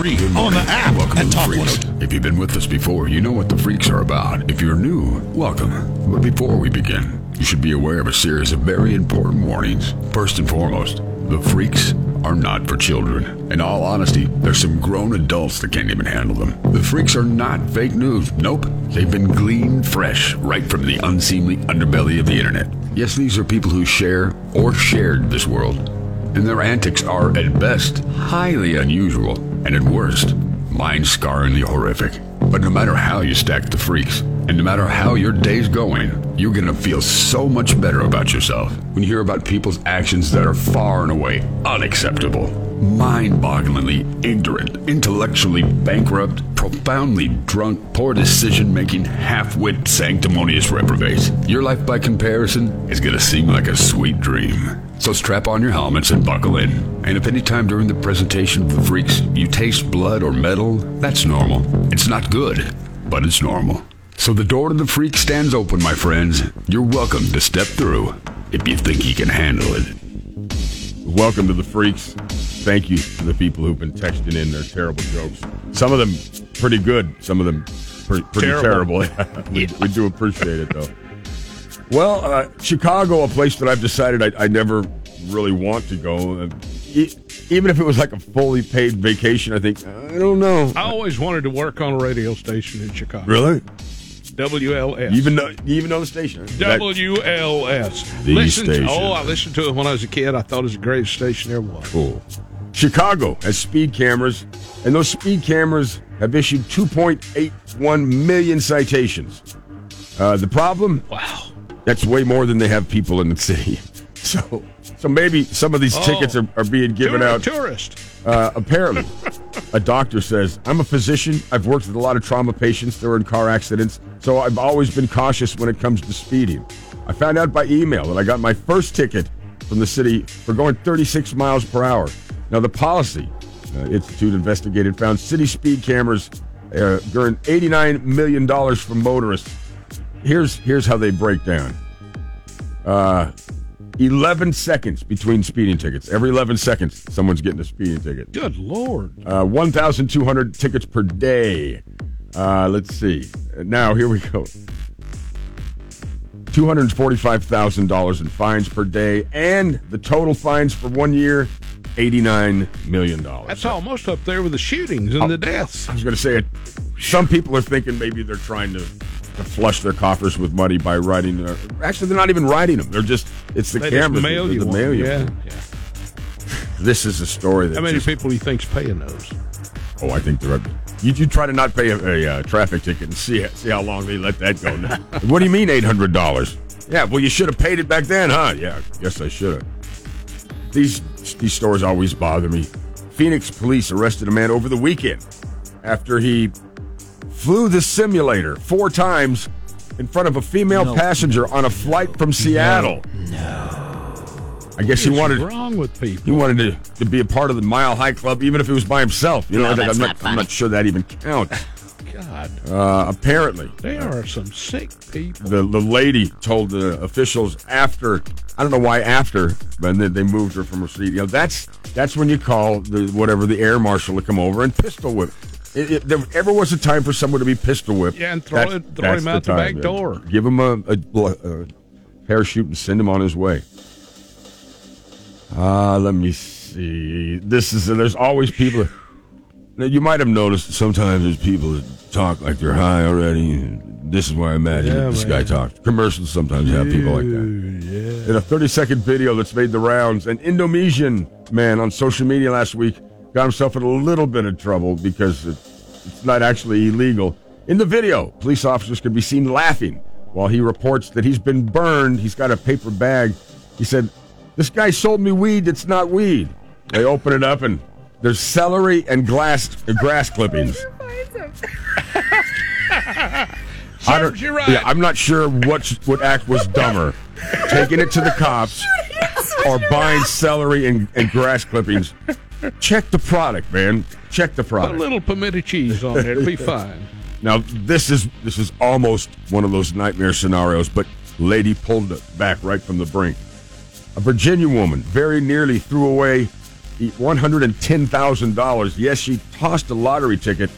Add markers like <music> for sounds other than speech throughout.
free on the app Welcome at to the Talk Freaks. 102. If you've been with us before, you know what the Freaks are about. If you're new, welcome. But before we begin, you should be aware of a series of very important warnings. First and foremost, the Freaks are not for children. In all honesty, there's some grown adults that can't even handle them. The Freaks are not fake news. Nope. They've been gleaned fresh right from the unseemly underbelly of the internet. Yes, these are people who share or shared this world and their antics are, at best, highly unusual, and at worst, mind scarringly horrific. But no matter how you stack the freaks, and no matter how your day's going, you're gonna feel so much better about yourself when you hear about people's actions that are far and away unacceptable, mind bogglingly ignorant, intellectually bankrupt, profoundly drunk, poor decision making, half wit, sanctimonious reprobates. Your life, by comparison, is gonna seem like a sweet dream. So strap on your helmets and buckle in. And if any time during the presentation of the freaks you taste blood or metal, that's normal. It's not good, but it's normal. So the door to the freak stands open, my friends. You're welcome to step through if you think you can handle it. Welcome to the freaks. Thank you to the people who've been texting in their terrible jokes. Some of them pretty good. Some of them pre- pretty terrible. Terrible. <laughs> we, <laughs> we do appreciate it though. Well, uh, Chicago, a place that I've decided I, I never really want to go. Uh, e- even if it was like a fully paid vacation, I think I don't know. I always wanted to work on a radio station in Chicago. Really? WLS. You even know you even know the station? WLS. The Listen station. oh, I listened to it when I was a kid. I thought it was the greatest station there was. Cool. Chicago has speed cameras, and those speed cameras have issued 2.81 million citations. Uh, the problem? Wow. That's way more than they have people in the city. <laughs> So, so maybe some of these Oh. tickets are, are being given out. tourist. Uh, apparently, <laughs> a doctor says, I'm a physician. I've worked with a lot of trauma patients that were in car accidents, so I've always been cautious when it comes to speeding. I found out by email that I got my first ticket from the city for going 36 miles per hour. Now, the policy uh, Institute investigated found city speed cameras uh, earn $89 million from motorists. Here's, here's how they break down. Uh, 11 seconds between speeding tickets. Every 11 seconds, someone's getting a speeding ticket. Good Lord. Uh, 1,200 tickets per day. Uh, let's see. Now, here we go. $245,000 in fines per day, and the total fines for one year, $89 million. That's almost up there with the shootings and the deaths. I was going to say it. Some people are thinking maybe they're trying to flush their coffers with money by writing. Uh, actually, they're not even writing them. They're just it's the They cameras. mail that- you one. mail you. Yeah. yeah. <laughs> This is a story that. How many just- people do you think's paying those? Oh, I think there are. You, you try to not pay a, a, uh traffic ticket and see see how long they let that go. Now. <laughs> what do you mean eight hundred dollars? Yeah, well, you should have paid it back then, huh? Yeah, guess I should have. These these stories always bother me. Phoenix police arrested a man over the weekend after he flew the simulator four times in front of a female passenger on a flight from Seattle. No. I guess he wanted wrong with people? he wanted to, to be a part of the Mile High Club, even if it was by himself. You know, No, I think- that's I'm, not not, I'm not sure that even counts. <laughs> God, Uh, apparently, they are some sick people. the the lady told the officials after I don't know why after, but then they moved her from her seat. You know, that's that's when you call the whatever the air marshal to come over and pistol whip. If if there ever was a time for someone to be pistol whipped, Yeah, and throw it- throw him out the time, back door. Give him a, a, a parachute and send him on his way. Uh, let me see. This is there's always people. Now, you might have noticed sometimes there's people that talk like they're high already. and This is why I'm mad. Yeah, this man. guy talks. Commercials sometimes have people like that. In a 30 second video that's made the rounds, an Indonesian man on social media last week got himself in a little bit of trouble because it's not actually illegal. In the video, police officers can be seen laughing while he reports that he's been burned. He's got a paper bag. He said, This guy sold me weed that's not weed. They open it up and there's celery and glass, uh, grass clippings. <laughs> <laughs> I don't- Serves you right. Yeah, I'm not sure what what act was dumber, taking it to the cops <laughs> or buying celery and, and grass clippings. Check the product, man. Check the Put a little pimento cheese on there. It'll be fine. <laughs> Now this is this is almost one of those nightmare scenarios, but lady pulled it back right from the brink. A Virginia woman very nearly threw away $110,000. Yes, she tossed a lottery ticket.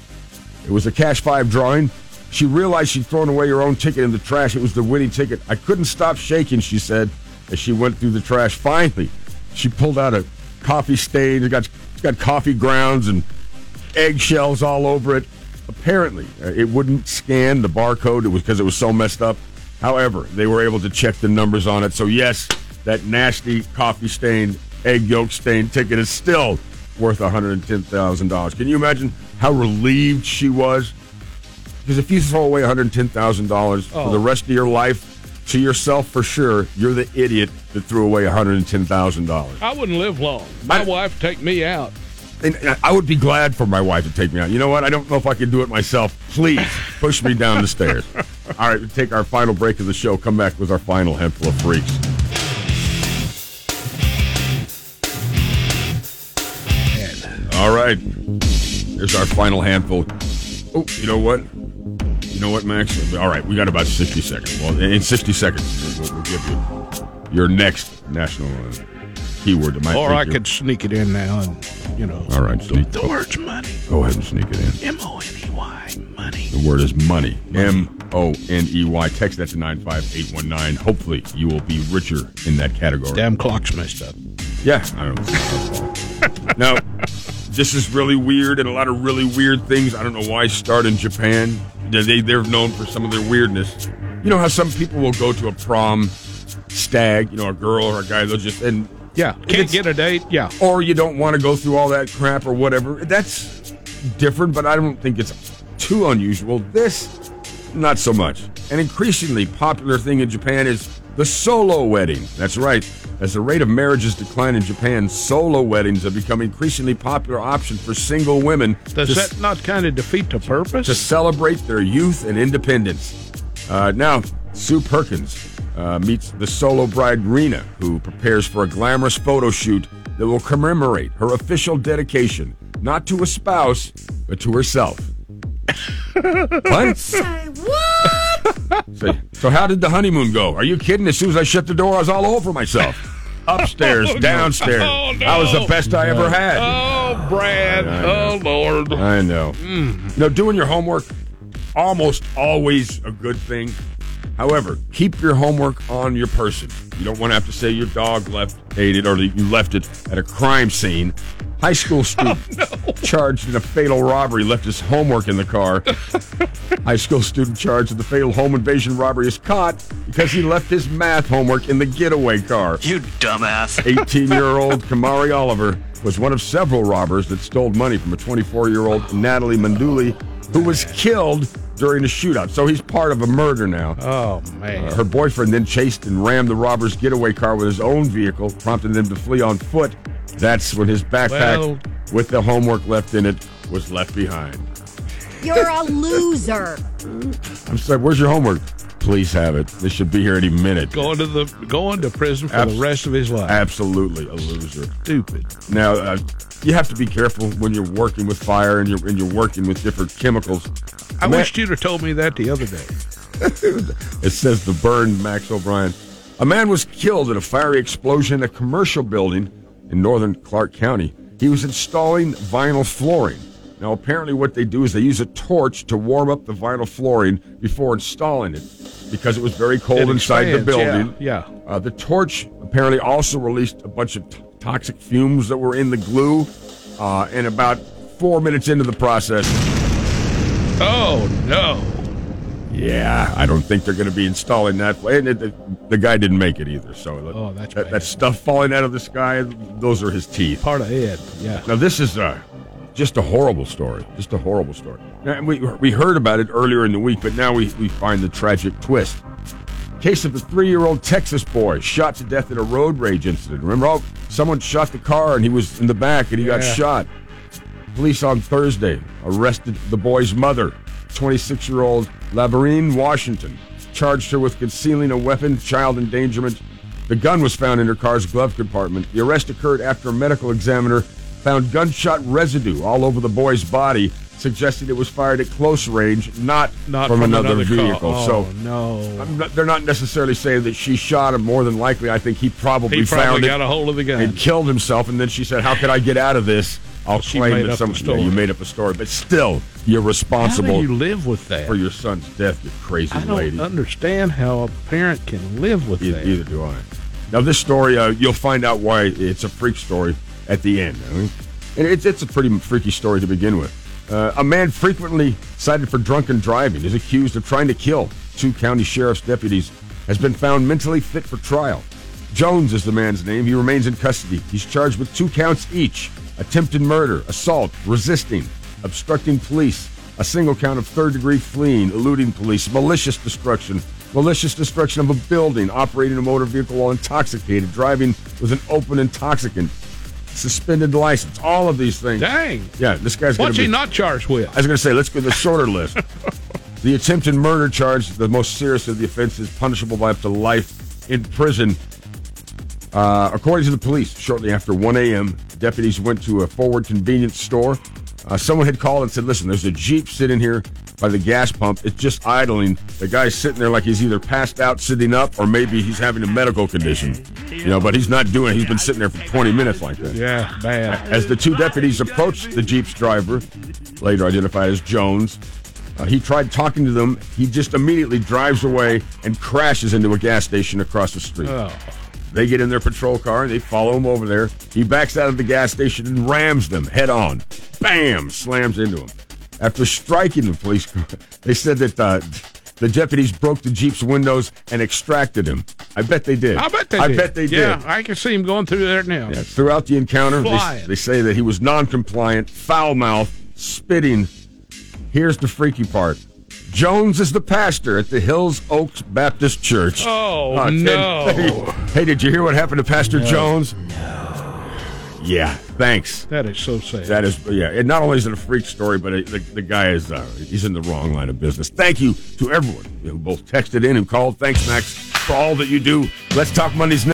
It was a cash five drawing. She realized she'd thrown away her own ticket in the trash. It was the winning ticket. I couldn't stop shaking, she said, as she went through the trash. Finally, she pulled out a coffee stain. It got, it's got coffee grounds and eggshells all over it. Apparently, uh, it wouldn't scan the barcode. It was because it was so messed up. However, they were able to check the numbers on it. So, yes, that nasty coffee stained, egg yolk stained ticket is still worth $110,000. Can you imagine how relieved she was? Because if you throw away $110,000 for the rest of your life, to yourself for sure, you're the idiot that threw away $110,000. I wouldn't live long. My I- wife would take me out. And I would be glad for my wife to take me out. You know what? I don't know if I can do it myself. Please push me down the stairs. <laughs> All right, we take our final break of the show. Come back with our final handful of freaks. All right, here's our final handful. Oh, you know what? You know what, Max? All right, we got about 60 seconds. Well, in 60 seconds, we'll, we'll give you your next national uh, keyword. That might Or I your- could sneak it in now and, you know. All right, sneak. The word's money. Go ahead and sneak it in. M O N E Y. Money. The word is money. M O N E Y. Text that to 95819. Hopefully, you will be richer in that category. Damn clock's messed up. Yeah, I don't know. <laughs> now, this is really weird and a lot of really weird things. I don't know why start in Japan. They, they- they're known for some of their weirdness. You know how some people will go to a prom stag, you know, a girl or a guy, they'll just, and Yeah. Can't get a date. Yeah. or you don't want to go through all that crap or whatever. That's different, but I don't think it's too unusual. This, not so much. An increasingly popular thing in Japan is the solo wedding. That's right. As the rate of marriages decline in Japan, solo weddings have become increasingly popular option for single women Does to, that not kind of defeat the purpose? to celebrate their youth and independence. Uh, now, Sue Perkins uh, meets the solo bride Rena, who prepares for a glamorous photo shoot that will commemorate her official dedication, not to a spouse, but to herself. <laughs> what? So, so how did the honeymoon go? Are you kidding? As soon as I shut the door, I was all over myself. <laughs> Upstairs, Oh, no. downstairs. Oh, That was the best I ever had. oh, Brad. Oh, Lord. I know. Mm. No, doing your homework almost always a good thing. However, keep your homework on your person. You don't want to have to say your dog left ate it or that you left it at a crime scene. High school <laughs> oh, student charged in a fatal robbery left his homework in the car. <laughs> High school student charged in the fatal home invasion robbery is caught because he left his math homework in the getaway car. You dumbass. <laughs> 18 year old Kamari Oliver was one of several robbers that stole money from a 24 year old Natalie Manduli, who was killed during the shootout. So he's part of a murder now. Oh, man. Her boyfriend then chased and rammed the robber's getaway car with his own vehicle, prompting them to flee on foot. That's when his backpack Well- with the homework left in it was left behind. You're a loser. I'm sorry, where's your homework? Please have it. This should be here any minute. going to the going to prison for Abs- the rest of his life. Absolutely a loser. Stupid. Now, uh, you have to be careful when you're working with fire and you're and you're working with different chemicals. I Ma- wished you'd have told me that the other day. <laughs> It says the burn Max O'Brien. A man was killed in a fiery explosion in a commercial building in northern Clark County. He was installing vinyl flooring. Now, apparently, what they do is they use a torch to warm up the vinyl flooring before installing it because it was very cold It inside the expands, yeah, building. yeah. Uh, the torch apparently also released a bunch of t- toxic fumes that were in the glue. Uh, and about four minutes into the process, Oh no! yeah, I don't think they're going to be installing that. And it, the, the guy didn't make it either. So Oh, that's that, that stuff falling out of the sky. Those are his teeth. Part of Ed. Yeah. Now this is uh, just a horrible story. Just a horrible story. Now, we we heard about it earlier in the week, but now we, we find the tragic twist. Case of a three-year-old Texas boy shot to death in a road rage incident. Remember, oh, someone shot the car and he was in the back and he got shot. Police on Thursday arrested the boy's mother, 26 year old Laverine Washington, charged her with concealing a weapon, child endangerment. The gun was found in her car's glove compartment. The arrest occurred after a medical examiner found gunshot residue all over the boy's body, suggesting it was fired at close range, not, Not from, from another, another vehicle. Oh, so no. I'm not- they're not necessarily saying that she shot him. More than likely, I think he probably, He probably found got it a hold of the gun. and killed himself. And then she said, "How could I get out of this?" I'll She claim that some. Yeah, you made up a story, but still, you're How responsible you live with that? for your son's death. You crazy I don't lady. understand how a parent can live with Either, that. either do I. Now, this story, uh, you'll find out why it's a freak story at the end. I mean, and it's, it's a pretty freaky story to begin with. Uh, a man frequently cited for drunken driving is accused of trying to kill two county sheriff's deputies, has been found mentally fit for trial. Jones is the man's name. He remains in custody. He's charged with two counts each attempted murder, assault, resisting, obstructing police, a single count of third degree fleeing, eluding police, malicious destruction, malicious destruction of a building, operating a motor vehicle while intoxicated, driving with an open intoxicant, suspended license, all of these things. Dang. Yeah, this guy's going What's to he not charged with? I was going to say, let's go to the shorter list. <laughs> The attempted murder charge, the most serious of the offenses, punishable by up to life in prison. Uh, according to the police, shortly after 1 a.m., deputies went to a forward convenience store. Uh, someone had called and said, Listen, there's a Jeep sitting here by the gas pump. It's just idling. The guy's sitting there like he's either passed out sitting up or maybe he's having a medical condition. You know, but he's not doing it. He's been sitting there for 20 minutes like that. Yeah, bad. As the two deputies approached the Jeep's driver, later identified as Jones, uh, he tried talking to them. He just immediately drives away and crashes into a gas station across the street. Oh. They get in their patrol car and they follow him over there. He backs out of the gas station and rams them head on. Bam! Slams into him. After striking the police car, <laughs> they said that uh, the deputies broke the Jeep's windows and extracted him. I bet they did. I bet they I did. bet they did. Yeah, I can see him going through there now. Yeah, throughout the encounter, they, they say that he was non-compliant, foul-mouthed, spitting. Here's the freaky part. Jones is the pastor at the Hills Oaks Baptist Church. Oh, Ted, no. Hey, hey, did you hear what happened to Pastor Jones? No. Yeah, thanks. That is so sad. That is, yeah. And not only is it a freak story, but it, the, the guy is, uh, he's in the wrong line of business. Thank you to everyone who both texted in and called. Thanks, Max, for all that you do. Let's talk Mondays next.